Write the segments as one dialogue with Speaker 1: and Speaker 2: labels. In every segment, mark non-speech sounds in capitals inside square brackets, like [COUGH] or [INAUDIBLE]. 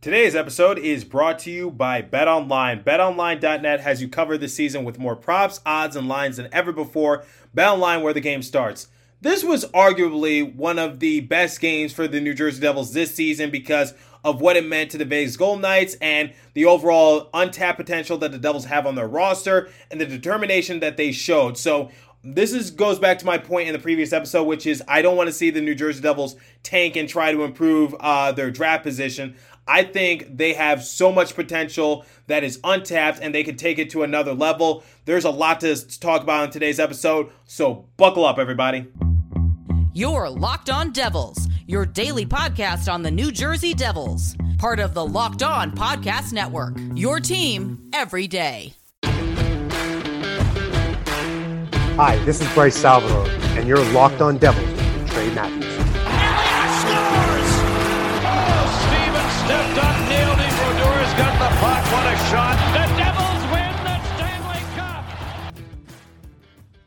Speaker 1: Today's episode is brought to you by BetOnline. BetOnline.net has you covered this season with more props, odds, and lines than ever before. BetOnline, where the game starts. This was arguably one of the best games for the New Jersey Devils this season because of what it meant to the Vegas Golden Knights and the overall untapped potential that the Devils have on their roster and the determination that they showed. So, this is goes back to my point in the previous episode, which is I don't want to see the New Jersey Devils tank and try to improve uh, their draft position. I think they have so much potential that is untapped and they can take it to another level. There's a lot to talk about in today's episode, so buckle up, everybody.
Speaker 2: You're Locked On Devils, your daily podcast on the New Jersey Devils, part of the Locked On Podcast Network. Your team every day.
Speaker 3: Hi, this is Bryce Salvador, and you're Locked On Devils with Trey Matthews.
Speaker 4: Got the puck. What a shot. The Devils win the Stanley Cup.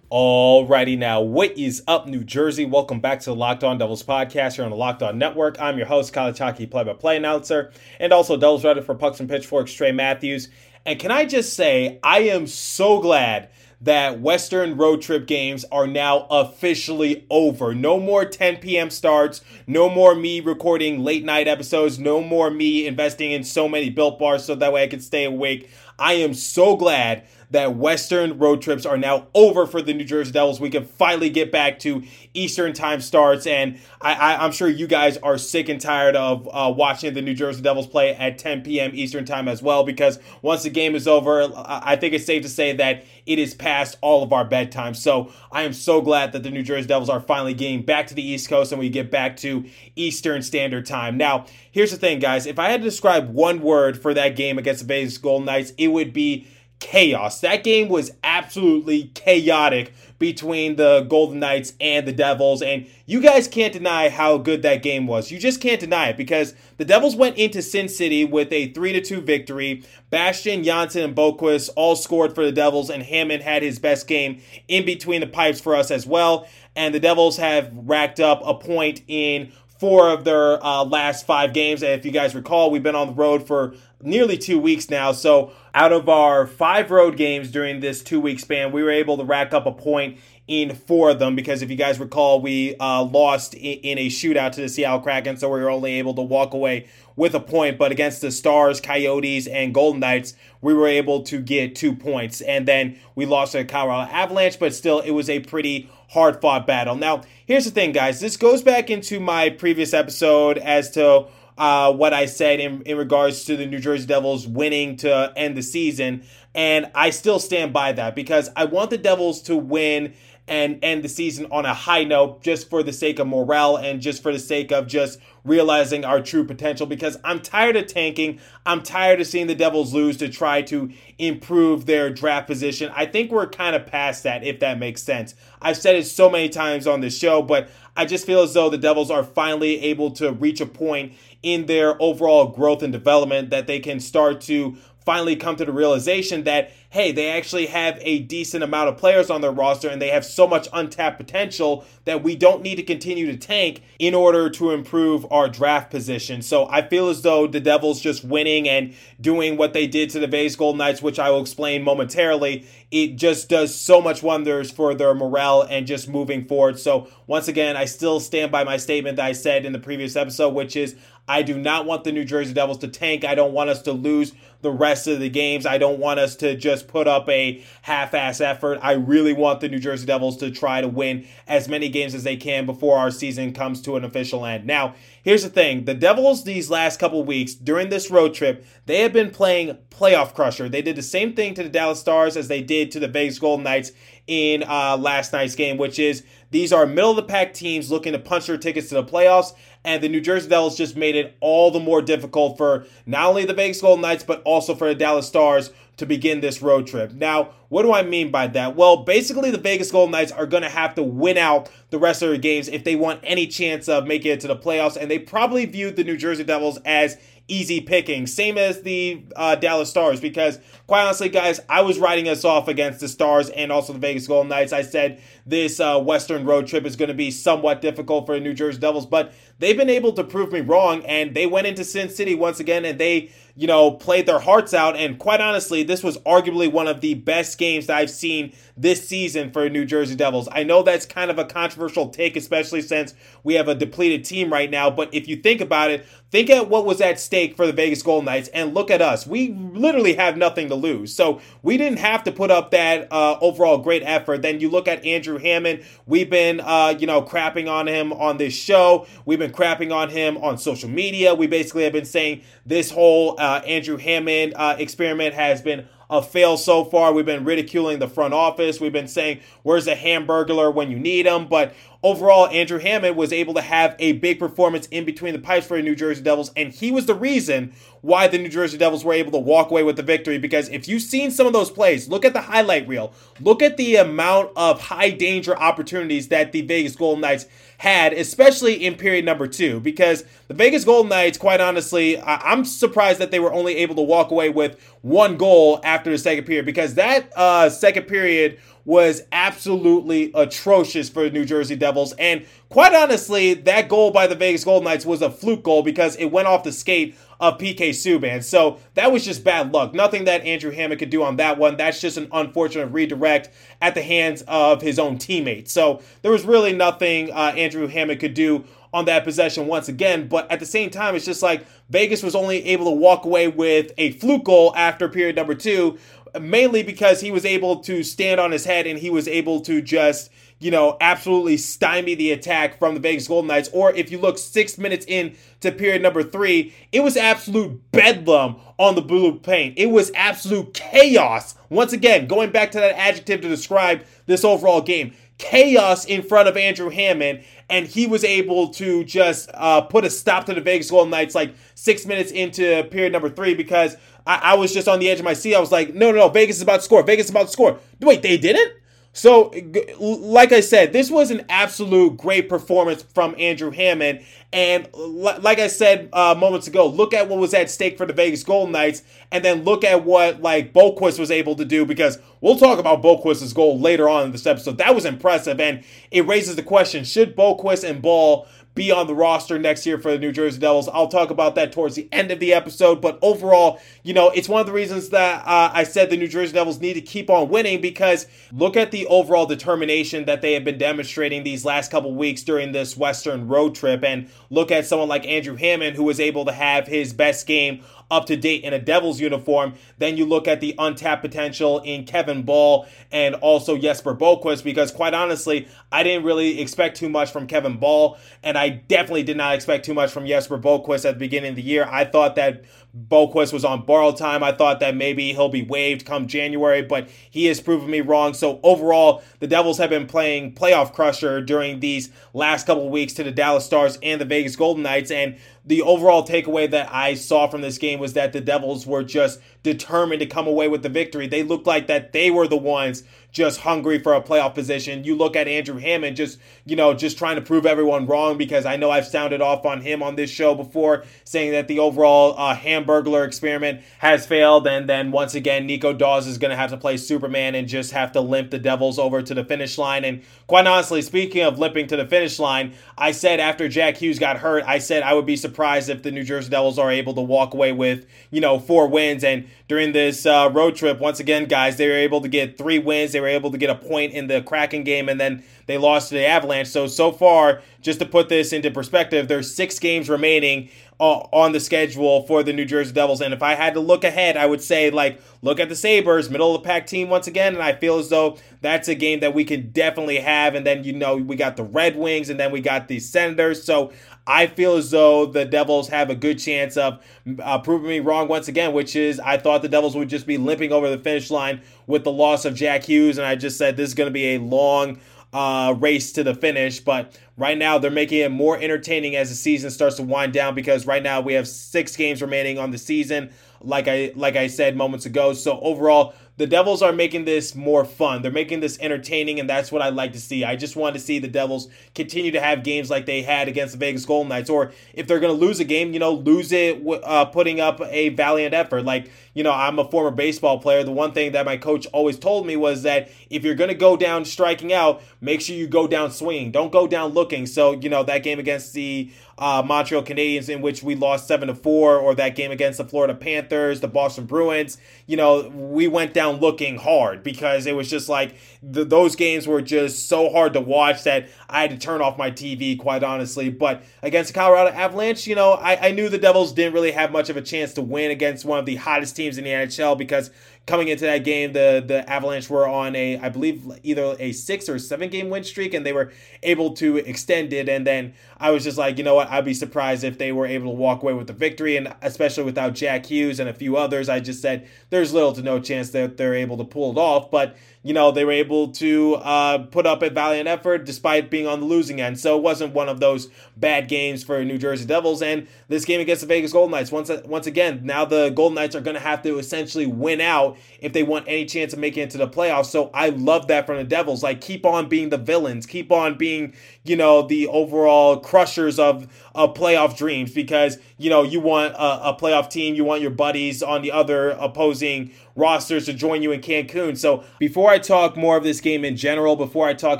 Speaker 1: Alrighty now, what is up, New Jersey? Welcome back to the Locked On Devils podcast here on the Locked On Network. I'm your host, College play-by-play announcer, and also Devils writer for Pucks and Pitchforks, Trey Matthews. And can I just say, I am so glad that Western road trip games are now officially over. No more 10 p.m. starts, no more me recording late night episodes, no more me investing in so many built bars so that way I can stay awake. I am so glad that Western road trips are now over for the New Jersey Devils. We can finally get back to Eastern time starts, and I, am sure you guys are sick and tired of uh, watching the New Jersey Devils play at 10 p.m. Eastern time as well. Because once the game is over, I think it's safe to say that it is past all of our bedtime. So I am so glad that the New Jersey Devils are finally getting back to the East Coast and we get back to Eastern Standard Time. Now, here's the thing, guys. If I had to describe one word for that game against the Vegas Golden Knights, it would be chaos. That game was absolutely chaotic between the Golden Knights and the Devils. And you guys can't deny how good that game was. You just can't deny it because the Devils went into Sin City with a 3 to 2 victory. Bastian, Johnsson, and Boqvist all scored for the Devils, and Hammond had his best game in between the pipes for us as well. And the Devils have racked up a point in four of their uh, last five games. And if you guys recall, we've been on the road for nearly two weeks now. So out of our five road games during this two week span, we were able to rack up a point in four of them because if you guys recall, we uh, lost in, in, a shootout to the Seattle Kraken, so we were only able to walk away with a point. But against the Stars, Coyotes, and Golden Knights, we were able to get two points. And then we lost to the Colorado Avalanche, but still, it was a pretty hard fought battle. Now, here's the thing, guys. This goes back into my previous episode as to uh, what I said in, in regards to the New Jersey Devils winning to end the season. And I still stand by that because I want the Devils to win and end the season on a high note just for the sake of morale and just for the sake of just realizing our true potential because I'm tired of tanking. I'm tired of seeing the Devils lose to try to improve their draft position. I think we're kind of past that, if that makes sense. I've said it so many times on this show, but I just feel as though the Devils are finally able to reach a point in their overall growth and development that they can start to finally come to the realization that hey, they actually have a decent amount of players on their roster and they have so much untapped potential that we don't need to continue to tank in order to improve our draft position. So I feel as though the Devils just winning and doing what they did to the Vegas Golden Knights, which I will explain momentarily, it just does so much wonders for their morale and just moving forward. So once again, I still stand by my statement that I said in the previous episode, which is I do not want the New Jersey Devils to tank. I don't want us to lose the rest of the games. I don't want us to just put up a half ass effort. I really want the New Jersey Devils to try to win as many games as they can before our season comes to an official end. Now, here's the thing the Devils, these last couple weeks during this road trip, they have been playing playoff crusher. They did the same thing to the Dallas Stars as they did to the Vegas Golden Knights in uh, last night's game, which is these are middle of the pack teams looking to punch their tickets to the playoffs and the New Jersey Devils just made it all the more difficult for not only the Vegas Golden Knights, but also for the Dallas Stars to begin this road trip. Now, what do I mean by that? Well, basically, the Vegas Golden Knights are going to have to win out the rest of their games if they want any chance of making it to the playoffs, and they probably viewed the New Jersey Devils as easy picking, same as the uh, Dallas Stars. Because quite honestly, guys, I was writing us off against the Stars and also the Vegas Golden Knights. I said this uh, Western road trip is going to be somewhat difficult for the New Jersey Devils, but they've been able to prove me wrong, and they went into Sin City once again, and they you know, played their hearts out. And quite honestly, this was arguably one of the best games that I've seen this season for New Jersey Devils. I know that's kind of a controversial take, especially since we have a depleted team right now. But if you think about it, think at what was at stake for the Vegas Golden Knights and look at us. We literally have nothing to lose. So we didn't have to put up that uh, overall great effort. Then you look at Andrew Hammond. We've been, uh, you know, crapping on him on this show. We've been crapping on him on social media. We basically have been saying this whole uh, Andrew Hammond uh, experiment has been a fail so far. We've been ridiculing the front office. We've been saying, where's the hamburglar when you need him? But overall, Andrew Hammond was able to have a big performance in between the pipes for the New Jersey Devils, and he was the reason why the New Jersey Devils were able to walk away with the victory. Because if you've seen some of those plays, look at the highlight reel, look at the amount of high danger opportunities that the Vegas Golden Knights had, especially in period number two. Because the Vegas Golden Knights, quite honestly, I'm surprised that they were only able to walk away with one goal after the second period. Because that uh, second period was absolutely atrocious for the New Jersey Devils. And quite honestly, that goal by the Vegas Golden Knights was a fluke goal because it went off the skate of PK Subban. So that was just bad luck. Nothing that Andrew Hammond could do on that one. That's just an unfortunate redirect at the hands of his own teammates. So there was really nothing uh, Andrew Hammond could do on that possession once again. But at the same time, it's just like Vegas was only able to walk away with a fluke goal after period number two mainly because he was able to stand on his head and he was able to just, you know, absolutely stymie the attack from the Vegas Golden Knights. Or if you look six minutes in to period number three, it was absolute bedlam on the blue paint. It was absolute chaos. Once again, going back to that adjective to describe this overall game chaos in front of Andrew Hammond, and he was able to just uh, put a stop to the Vegas Golden Knights like six minutes into period number three because I, I was just on the edge of my seat. I was like, no, no, no, Vegas is about to score. Vegas is about to score. Wait, they didn't? So, like I said, this was an absolute great performance from Andrew Hammond. And like I said uh, moments ago, look at what was at stake for the Vegas Golden Knights, and then look at what like Boqvist was able to do. Because we'll talk about Boqvist's goal later on in this episode. That was impressive, and it raises the question: Should Boquist and Ball be on the roster next year for the New Jersey Devils. I'll talk about that towards the end of the episode. But overall, you know, it's one of the reasons that uh, I said the New Jersey Devils need to keep on winning because look at the overall determination that they have been demonstrating these last couple weeks during this Western road trip. And look at someone like Andrew Hammond, who was able to have his best game up to date in a Devils uniform. Then you look at the untapped potential in Kevin Ball and also Jesper Boqvist because quite honestly, I didn't really expect too much from Kevin Ball, and I definitely did not expect too much from Jesper Boqvist at the beginning of the year. I thought that Boqvist was on borrowed time. I thought that maybe he'll be waived come January, but he has proven me wrong. So overall, the Devils have been playing playoff crusher during these last couple weeks to the Dallas Stars and the Vegas Golden Knights. And the overall takeaway that I saw from this game was that the Devils were just determined to come away with the victory. They looked like that they were the ones just hungry for a playoff position. You look at Andrew Hammond just, you know, just trying to prove everyone wrong because I know I've sounded off on him on this show before saying that the overall uh, Hamburglar experiment has failed. And then once again, Nico Daws is going to have to play Superman and just have to limp the Devils over to the finish line. And quite honestly, speaking of limping to the finish line, I said after Jack Hughes got hurt, I said I would be surprised if the New Jersey Devils are able to walk away with, you know, four wins. And during this uh, road trip, once again, guys, they were able to get three wins. They they were able to get a point in the Kraken game, and then they lost to the Avalanche. So so far, just to put this into perspective, there's six games remaining uh, on the schedule for the New Jersey Devils. And if I had to look ahead, I would say like look at the Sabres, middle of the pack team once again. And I feel as though that's a game that we can definitely have. And then you know we got the Red Wings, and then we got the Senators. So I feel as though the Devils have a good chance of uh, proving me wrong once again, which is I thought the Devils would just be limping over the finish line with the loss of Jack Hughes, and I just said this is going to be a long uh, race to the finish. But right now, they're making it more entertaining as the season starts to wind down because right now we have six games remaining on the season. Like I like I said moments ago. So overall, the Devils are making this more fun. They're making this entertaining, and that's what I like to see. I just want to see the Devils continue to have games like they had against the Vegas Golden Knights, or if they're going to lose a game, you know, lose it uh, putting up a valiant effort. Like you know, I'm a former baseball player. The one thing that my coach always told me was that if you're going to go down striking out, make sure you go down swinging. Don't go down looking. So, you know, that game against the uh, Montreal Canadiens in which we lost seven to four, or that game against the Florida Panthers, the Boston Bruins. You know, we went down looking hard because it was just like the, those games were just so hard to watch that I had to turn off my TV, quite honestly. But against the Colorado Avalanche, you know, I, I knew the Devils didn't really have much of a chance to win against one of the hottest teams in the NHL because coming into that game, the the Avalanche were on a, I believe, either a six or seven game win streak, and they were able to extend it. And then I was just like, you know what? I'd be surprised if they were able to walk away with the victory, and especially without Jack Hughes and a few others, I just said there's little to no chance that they're able to pull it off. But you know, they were able to uh, put up a valiant effort despite being on the losing end. So it wasn't one of those bad games for New Jersey Devils. And this game against the Vegas Golden Knights, once once again, now the Golden Knights are going to have to essentially win out if they want any chance of making it to the playoffs. So I love that from the Devils. Like, keep on being the villains, keep on being, you know, the overall crushers of, of playoff dreams because, you know, you want a, a playoff team, you want your buddies on the other opposing rosters to join you in Cancun. So before I talk more of this game in general, before I talk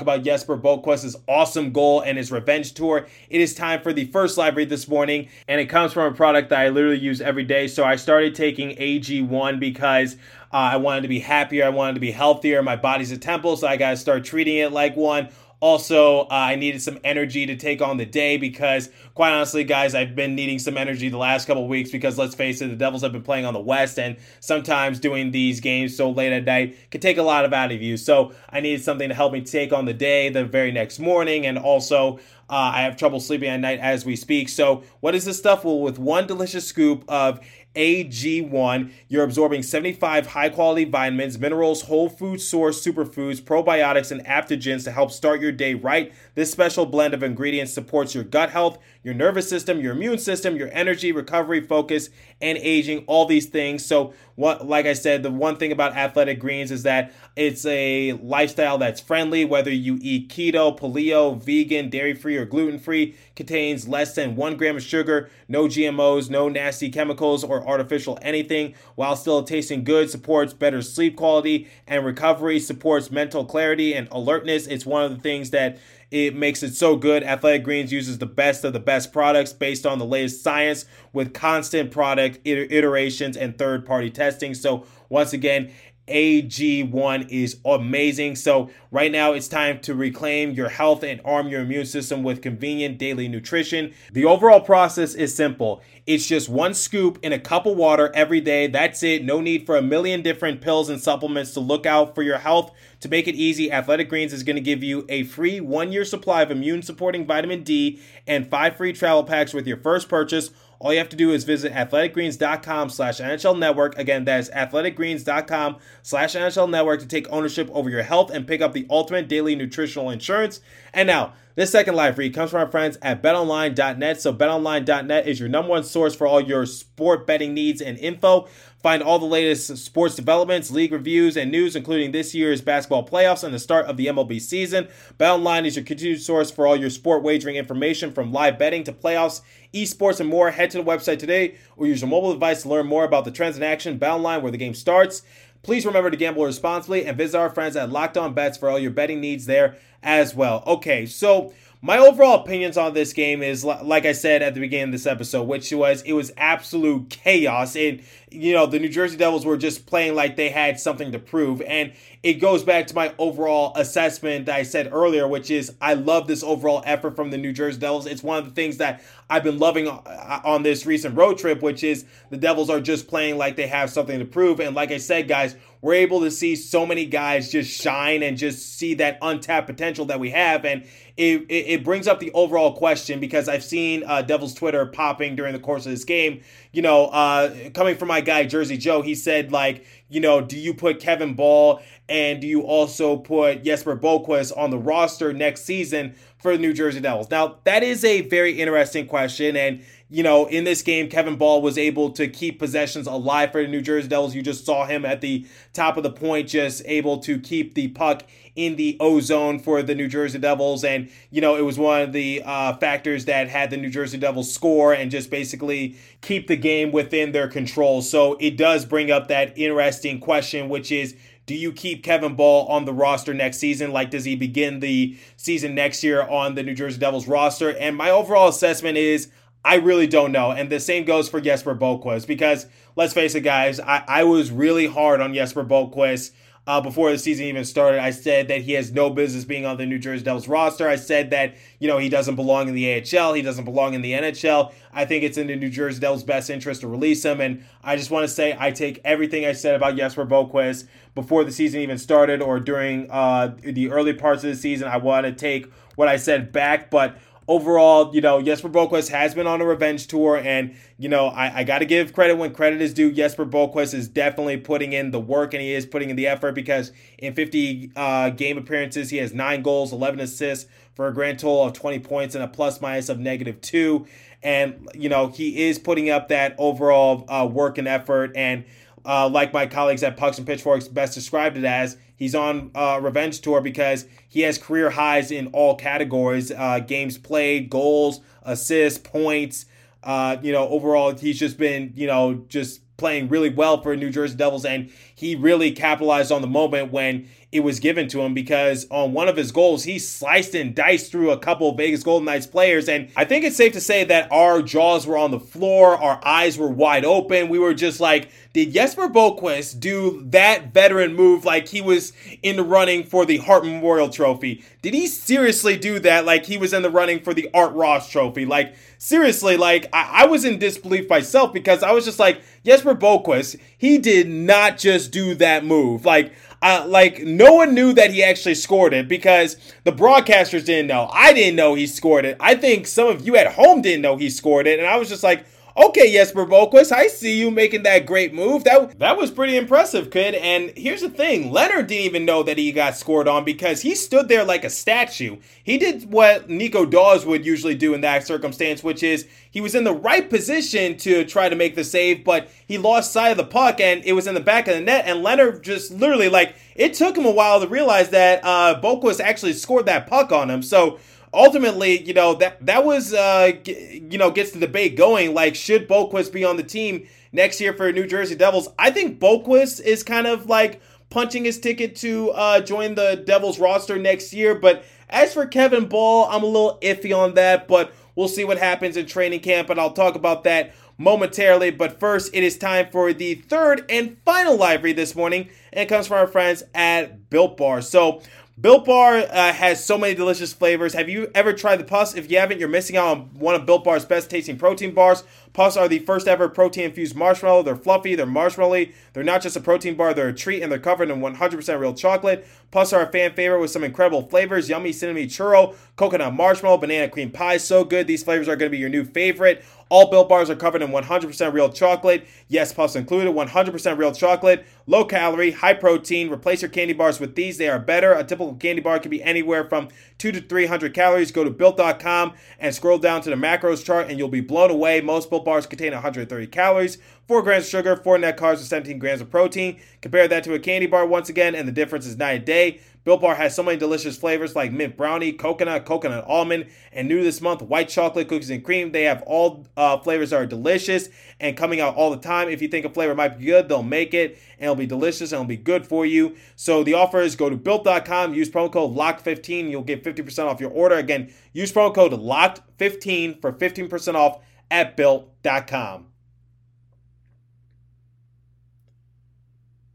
Speaker 1: about Jesper Boqvist's awesome goal and his revenge tour, it is time for the first live read this morning, and it comes from a product that I literally use every day. So I started taking AG1 because uh, I wanted to be happier, I wanted to be healthier. My body's a temple, so I got to start treating it like one. Also, uh, I needed some energy to take on the day because, quite honestly, guys, I've been needing some energy the last couple weeks because, let's face it, the Devils have been playing on the West, and sometimes doing these games so late at night can take a lot of out of you. So I needed something to help me take on the day the very next morning, and also uh, I have trouble sleeping at night as we speak. So, what is this stuff? Well, with one delicious scoop of AG1. You're absorbing 75 high quality vitamins, minerals, whole food source superfoods, probiotics, and adaptogens to help start your day right. This special blend of ingredients supports your gut health, your nervous system, your immune system, your energy, recovery, focus, and aging, all these things. So, what like I said, the one thing about Athletic Greens is that it's a lifestyle that's friendly, whether you eat keto, paleo, vegan, dairy free, or gluten free, contains less than one gram of sugar, no GMOs, no nasty chemicals or artificial anything, while still tasting good, supports better sleep quality and recovery, supports mental clarity and alertness. It's one of the things that it makes it so good. Athletic Greens uses the best of the best products based on the latest science with constant product iterations and third party testing. So, once again, AG1 is amazing. So, right now it's time to reclaim your health and arm your immune system with convenient daily nutrition. The overall process is simple it's just one scoop in a cup of water every day. That's it. No need for a million different pills and supplements to look out for your health. To make it easy, Athletic Greens is going to give you a free one year supply of immune supporting vitamin D and five free travel packs with your first purchase. All you have to do is visit athleticgreens.com slash NHL network. Again, that is athleticgreens.com slash NHL network to take ownership over your health and pick up the ultimate daily nutritional insurance. And now, this second live read comes from our friends at betonline.net. So, betonline.net is your number one source for all your sport betting needs and info. Find all the latest sports developments, league reviews, and news, including this year's basketball playoffs and the start of the MLB season. BetOnline is your continued source for all your sport wagering information from live betting to playoffs, esports, and more. Head to the website today or use your mobile device to learn more about the trends in action. BetOnline, where the game starts. Please remember to gamble responsibly and visit our friends at Locked On Bets for all your betting needs there as well. Okay, so my overall opinions on this game is like I said at the beginning of this episode, which was it was absolute chaos. And you know, the New Jersey Devils were just playing like they had something to prove. And it goes back to my overall assessment that I said earlier, which is I love this overall effort from the New Jersey Devils. It's one of the things that I've been loving uh, on this recent road trip, which is the Devils are just playing like they have something to prove. And like I said, guys, we're able to see so many guys just shine and just see that untapped potential that we have. And it, it, it brings up the overall question because I've seen uh, Devils Twitter popping during the course of this game. You know, uh, coming from my guy Jersey Joe, he said like, you know, do you put Kevin Ball and do you also put Jesper Boqvist on the roster next season for the New Jersey Devils? Now that is a very interesting question, and you know, in this game, Kevin Ball was able to keep possessions alive for the New Jersey Devils. You just saw him at the top of the point, just able to keep the puck in the O zone for the New Jersey Devils. And, you know, it was one of the uh, factors that had the New Jersey Devils score and just basically keep the game within their control. So it does bring up that interesting question, which is, do you keep Kevin Ball on the roster next season? Like, does he begin the season next year on the New Jersey Devils roster? And my overall assessment is I really don't know. And the same goes for Jesper Boqvist because let's face it, guys, I, I was really hard on Jesper Boqvist uh, before the season even started. I said that he has no business being on the New Jersey Devils roster. I said that, you know, he doesn't belong in the AHL. He doesn't belong in the NHL. I think it's in the New Jersey Devils' best interest to release him. And I just want to say I take everything I said about Jesper Boqvist before the season even started or during uh, the early parts of the season. I want to take what I said back. But overall, you know, Jesper Boqvist has been on a revenge tour, and you know, I, I got to give credit when credit is due. Jesper Boqvist is definitely putting in the work, and he is putting in the effort because in 50 uh, game appearances, he has nine goals, 11 assists for a grand total of 20 points and a plus minus of negative two. And you know, he is putting up that overall uh, work and effort, and uh, like my colleagues at Pucks and Pitchforks best described it as, he's on a revenge tour because he has career highs in all categories uh, games played, goals, assists, points. Uh, you know, overall, he's just been, you know, just playing really well for New Jersey Devils, and he really capitalized on the moment when it was given to him because on one of his goals, he sliced and diced through a couple Vegas Golden Knights players. And I think it's safe to say that our jaws were on the floor, our eyes were wide open. We were just like, did Jesper Boqvist do that veteran move like he was in the running for the Hart Memorial Trophy? Did he seriously do that like he was in the running for the Art Ross Trophy? Like, seriously, like, I, I was in disbelief myself because I was just like, Jesper Boqvist, he did not just do that move. Like, uh, like no one knew that he actually scored it because the broadcasters didn't know. I didn't know he scored it. I think some of you at home didn't know he scored it, and I was just like, Okay, Jesper Boqvist, I see you making that great move. That that was pretty impressive, kid. And here's the thing: Leonard didn't even know that he got scored on because he stood there like a statue. He did what Nico Daws would usually do in that circumstance, which is he was in the right position to try to make the save, but he lost sight of the puck and it was in the back of the net. And Leonard just literally like it took him a while to realize that uh, Boqvist actually scored that puck on him. So ultimately, you know, that that was uh you know, gets the debate going like should Boqvist be on the team next year for New Jersey Devils? I think Boqvist is kind of like punching his ticket to uh join the Devils roster next year, but as for Kevin Ball, I'm a little iffy on that, but we'll see what happens in training camp and I'll talk about that momentarily. But first, it is time for the third and final live read this morning, and it comes from our friends at Built Bar. So, Built Bar uh, has so many delicious flavors. Have you ever tried the Puffs? If you haven't, you're missing out on one of Built Bar's best tasting protein bars. Puffs are the first ever protein infused marshmallow. They're fluffy, they're marshmallowy. They're not just a protein bar, they're a treat, and they're covered in 100% real chocolate. Puffs are a fan favorite with some incredible flavors yummy cinnamon churro, coconut marshmallow, banana cream pie. So good. These flavors are going to be your new favorite. All Built Bars are covered in 100% real chocolate. Yes, Puffs included. 100% real chocolate. Low calorie, high protein. Replace your candy bars with these. They are better. A typical candy bar can be anywhere from 2 to 300 calories. Go to built.com and scroll down to the macros chart and you'll be blown away. Most Built Bars contain 130 calories, 4 grams of sugar, 4 net carbs, and 17 grams of protein. Compare that to a candy bar once again, and the difference is night and day. Built Bar has so many delicious flavors like mint brownie, coconut, coconut almond, and new this month, white chocolate cookies and cream. They have all uh, flavors that are delicious and coming out all the time. If you think a flavor might be good, they'll make it and it'll be delicious and it'll be good for you. So the offer is go to built.com, use promo code LOCK15, you'll get 50% off your order. Again, use promo code LOCKed15 for 15% off at built.com.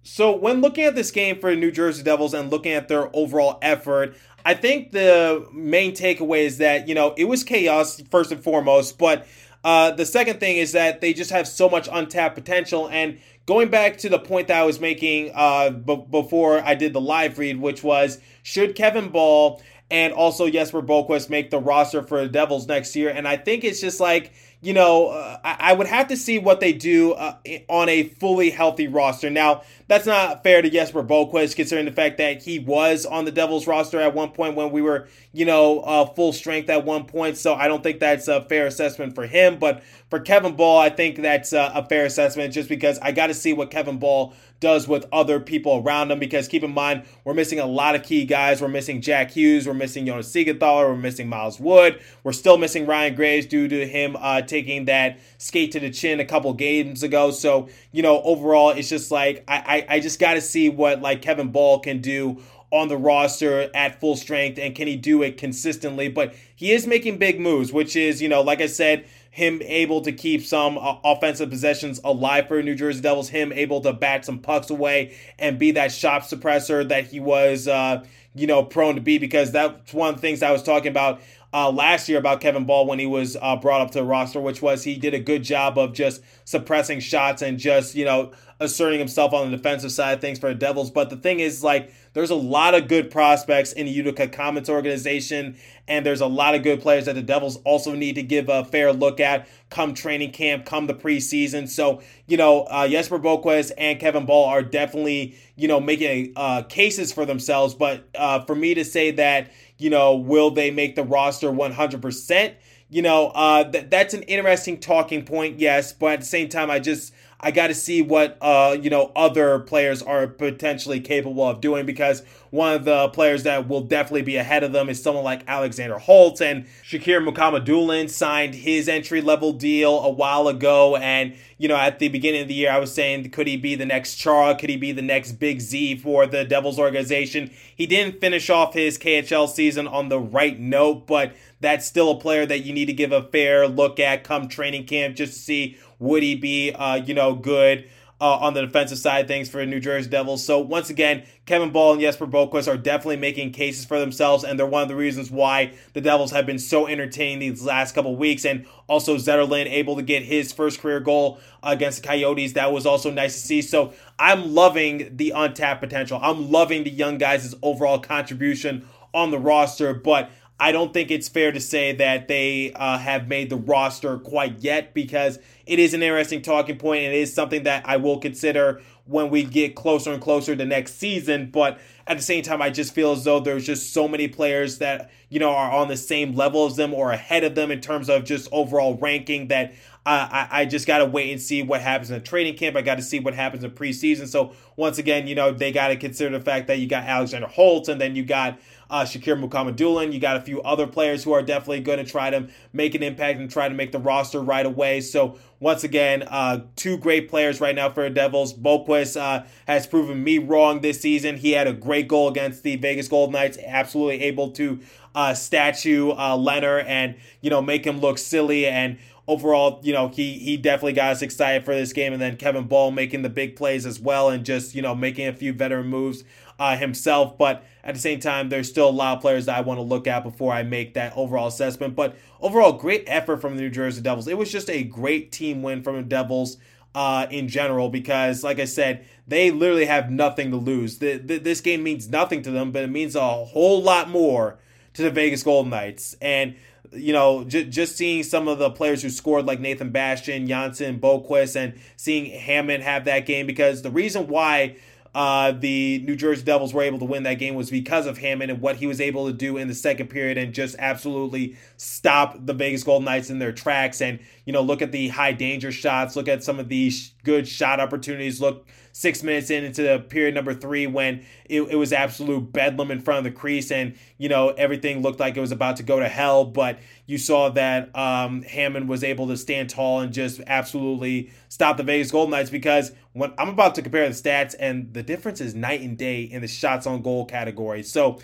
Speaker 1: So, when looking at this game for the New Jersey Devils and looking at their overall effort, I think the main takeaway is that, you know, it was chaos first and foremost, but uh, the second thing is that they just have so much untapped potential. And going back to the point that I was making uh, b- before I did the live read, which was should Kevin Ball and also Jesper Boqvist make the roster for the Devils next year? And I think it's just like, you know, uh, I, I, would have to see what they do uh, on a fully healthy roster. Now, that's not fair to Jesper Boqvist, considering the fact that he was on the Devils roster at one point when we were, you know, uh, full strength at one point. So I don't think that's a fair assessment for him. But for Kevin Ball, I think that's a, a fair assessment just because I got to see what Kevin Ball does with other people around him. Because keep in mind, we're missing a lot of key guys. We're missing Jack Hughes. We're missing Jonas Siegenthaler. We're missing Miles Wood. We're still missing Ryan Graves due to him uh, taking that skate to the chin a couple games ago. So, you know, overall, it's just like I, I, I just got to see what like Kevin Ball can do on the roster at full strength and can he do it consistently? But he is making big moves which is you know like i said him able to keep some uh, offensive possessions alive for New Jersey Devils, him able to bat some pucks away and be that shot suppressor that he was, uh, you know, prone to be because that's one of the things I was talking about uh, last year about Kevin Ball when he was uh, brought up to the roster, which was he did a good job of just suppressing shots and just, you know, asserting himself on the defensive side of things for the Devils. But the thing is, like, there's a lot of good prospects in the Utica Comets organization, and there's a lot of good players that the Devils also need to give a fair look at come training camp, come the preseason. So, you know, uh, Jesper Boqvist and Kevin Ball are definitely, you know, making uh, cases for themselves. But uh, for me to say that, you know, will they make the roster 100%? You know, uh, th- that's an interesting talking point, yes. But at the same time, I just I got to see what uh, you know other players are potentially capable of doing because one of the players that will definitely be ahead of them is someone like Alexander Holtz and Shakir Mukhamadullin signed his entry level deal a while ago and you know at the beginning of the year I was saying could he be the next Chara? Could he be the next Big Z for the Devils organization? He didn't finish off his KHL season on the right note but that's still a player that you need to give a fair look at come training camp just to see would he be, uh, you know, good uh, on the defensive side things for the New Jersey Devils? So once again, Kevin Ball and Jesper Boqvist are definitely making cases for themselves, and they're one of the reasons why the Devils have been so entertaining these last couple weeks. And also Zetterlund able to get his first career goal against the Coyotes. That was also nice to see. So I'm loving the untapped potential. I'm loving the young guys' overall contribution on the roster, but I don't think it's fair to say that they uh, have made the roster quite yet because it is an interesting talking point and it is something that I will consider when we get closer and closer to next season. But at the same time, I just feel as though there's just so many players that, you know, are on the same level as them or ahead of them in terms of just overall ranking that I, I just got to wait and see what happens in the training camp. I got to see what happens in preseason. So once again, you know, they got to consider the fact that you got Alexander Holt and then you got uh, Shakir Mukhamadullin. You got a few other players who are definitely going to try to make an impact and try to make the roster right away. So once again, uh, two great players right now for the Devils. Boqvist uh, has proven me wrong this season. He had a great goal against the Vegas Golden Knights, absolutely able to uh, statue uh, Leonard and you know make him look silly and overall, you know, he he definitely got us excited for this game. And then Kevin Ball making the big plays as well, and just you know making a few veteran moves uh, himself. But at the same time, there's still a lot of players that I want to look at before I make that overall assessment. But overall, great effort from the New Jersey Devils. It was just a great team win from the Devils. Uh, in general, because like I said, they literally have nothing to lose. The, the, this game means nothing to them, but it means a whole lot more to the Vegas Golden Knights. And you know, j- just seeing some of the players who scored like Nathan Bastian, Johnsson, Boqvist, and seeing Hammond have that game because the reason why uh, the New Jersey Devils were able to win that game was because of Hammond and what he was able to do in the second period and just absolutely stop the Vegas Golden Knights in their tracks. And, you know, look at the high danger shots, look at some of these good shot opportunities, look six minutes in into the period number three when it, it was absolute bedlam in front of the crease and you know everything looked like it was about to go to hell but you saw that um, hammond was able to stand tall and just absolutely stop the vegas golden knights because when i'm about to compare the stats and the difference is night and day in the shots on goal category so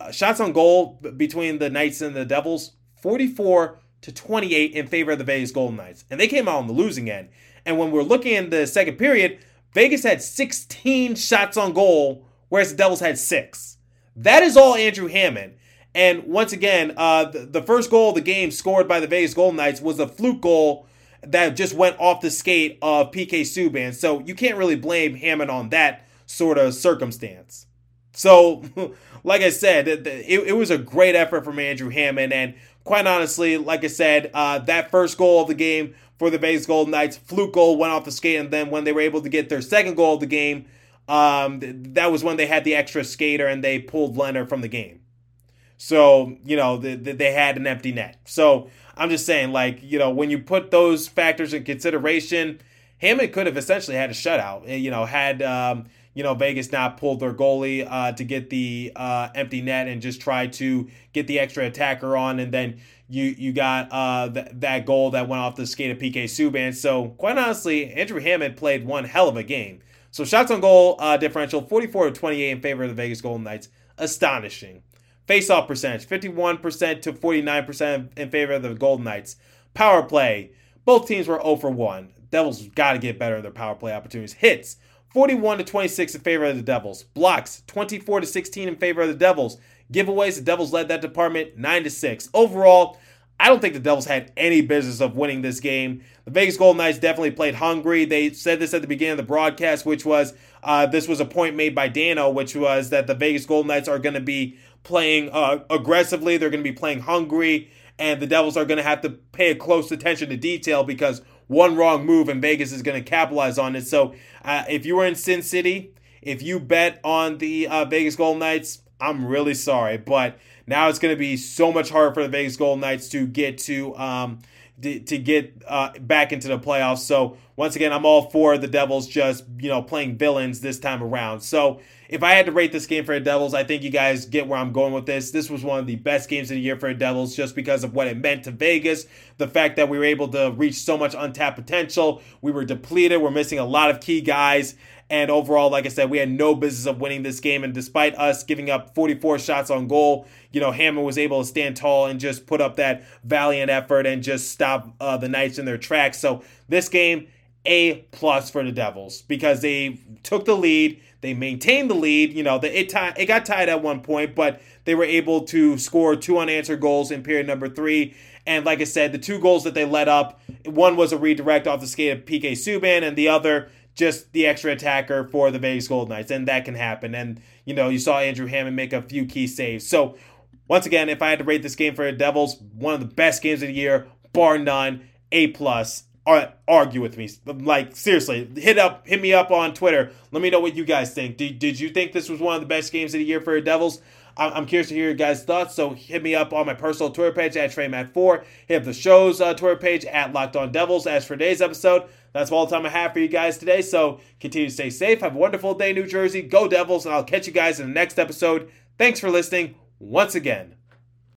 Speaker 1: uh, shots on goal between the knights and the devils 44 to 28 in favor of the Vegas Golden Knights. And they came out on the losing end. And when we're looking in the second period, Vegas had 16 shots on goal, whereas the Devils had six. That is all Andrew Hammond. And once again, uh, the, the first goal of the game scored by the Vegas Golden Knights was a fluke goal that just went off the skate of PK Subban. So you can't really blame Hammond on that sort of circumstance. So, [LAUGHS] like I said, it, it, was a great effort from Andrew Hammond. And quite honestly, like I said, uh, that first goal of the game for the Vegas Golden Knights, fluke goal went off the skate, and then when they were able to get their second goal of the game, um, that was when they had the extra skater and they pulled Leonard from the game. So, you know, the, they had an empty net. So I'm just saying, like, you know, when you put those factors in consideration, Hammond could have essentially had a shutout. Eh, you know, had um, you know Vegas not pulled their goalie uh, to get the uh, empty net and just try to get the extra attacker on, and then you you got uh, th- that goal that went off the skate of PK Subban. So quite honestly, Andrew Hammond played one hell of a game. So shots on goal uh, differential 44 to 28 in favor of the Vegas Golden Knights, astonishing. Face-off percentage 51% to 49% in favor of the Golden Knights. Power play, both teams were 0 for 1. Devils got to get better in their power play opportunities. Hits 41 to 26 in favor of the Devils. Blocks 24 to 16 in favor of the Devils. Giveaways, the Devils led that department 9 to 6. Overall, I don't think the Devils had any business of winning this game. The Vegas Golden Knights definitely played hungry. They said this at the beginning of the broadcast, which was uh, this was a point made by Dano, which was that the Vegas Golden Knights are going to be playing uh, aggressively. They're going to be playing hungry, and the Devils are going to have to pay close attention to detail because one wrong move and Vegas is going to capitalize on it. So uh, if you were in Sin City, if you bet on the uh, Vegas Golden Knights, I'm really sorry, but now it's going to be so much harder for the Vegas Golden Knights to get to um, to, get uh, back into the playoffs. So once again, I'm all for the Devils just you know playing villains this time around. So if I had to rate this game for the Devils, I think you guys get where I'm going with this. This was one of the best games of the year for the Devils just because of what it meant to Vegas. The fact that we were able to reach so much untapped potential. We were depleted. We're missing a lot of key guys. And overall, like I said, we had no business of winning this game. And despite us giving up 44 shots on goal, you know, Hammond was able to stand tall and just put up that valiant effort and just stop uh, the Knights in their tracks. So this game, A plus for the Devils because they took the lead. They maintained the lead. You know, the, it, t- it got tied at one point, but they were able to score two unanswered goals in period number three. And like I said, the two goals that they let up, one was a redirect off the skate of PK Subban, and the other just the extra attacker for the Vegas Golden Knights, and that can happen. And you know, you saw Andrew Hammond make a few key saves. So once again, if I had to rate this game for the Devils, one of the best games of the year, bar none, A plus. Argue with me, like seriously. Hit up, hit me up on Twitter. Let me know what you guys think. Did, did you think this was one of the best games of the year for the Devils? I'm curious to hear your guys' thoughts. So hit me up on my personal Twitter page at TreyMatt4. Hit up the show's uh, Twitter page at Locked On Devils. As for today's episode, that's all the time I have for you guys today. So continue to stay safe. Have a wonderful day, New Jersey. Go Devils, and I'll catch you guys in the next episode. Thanks for listening once again.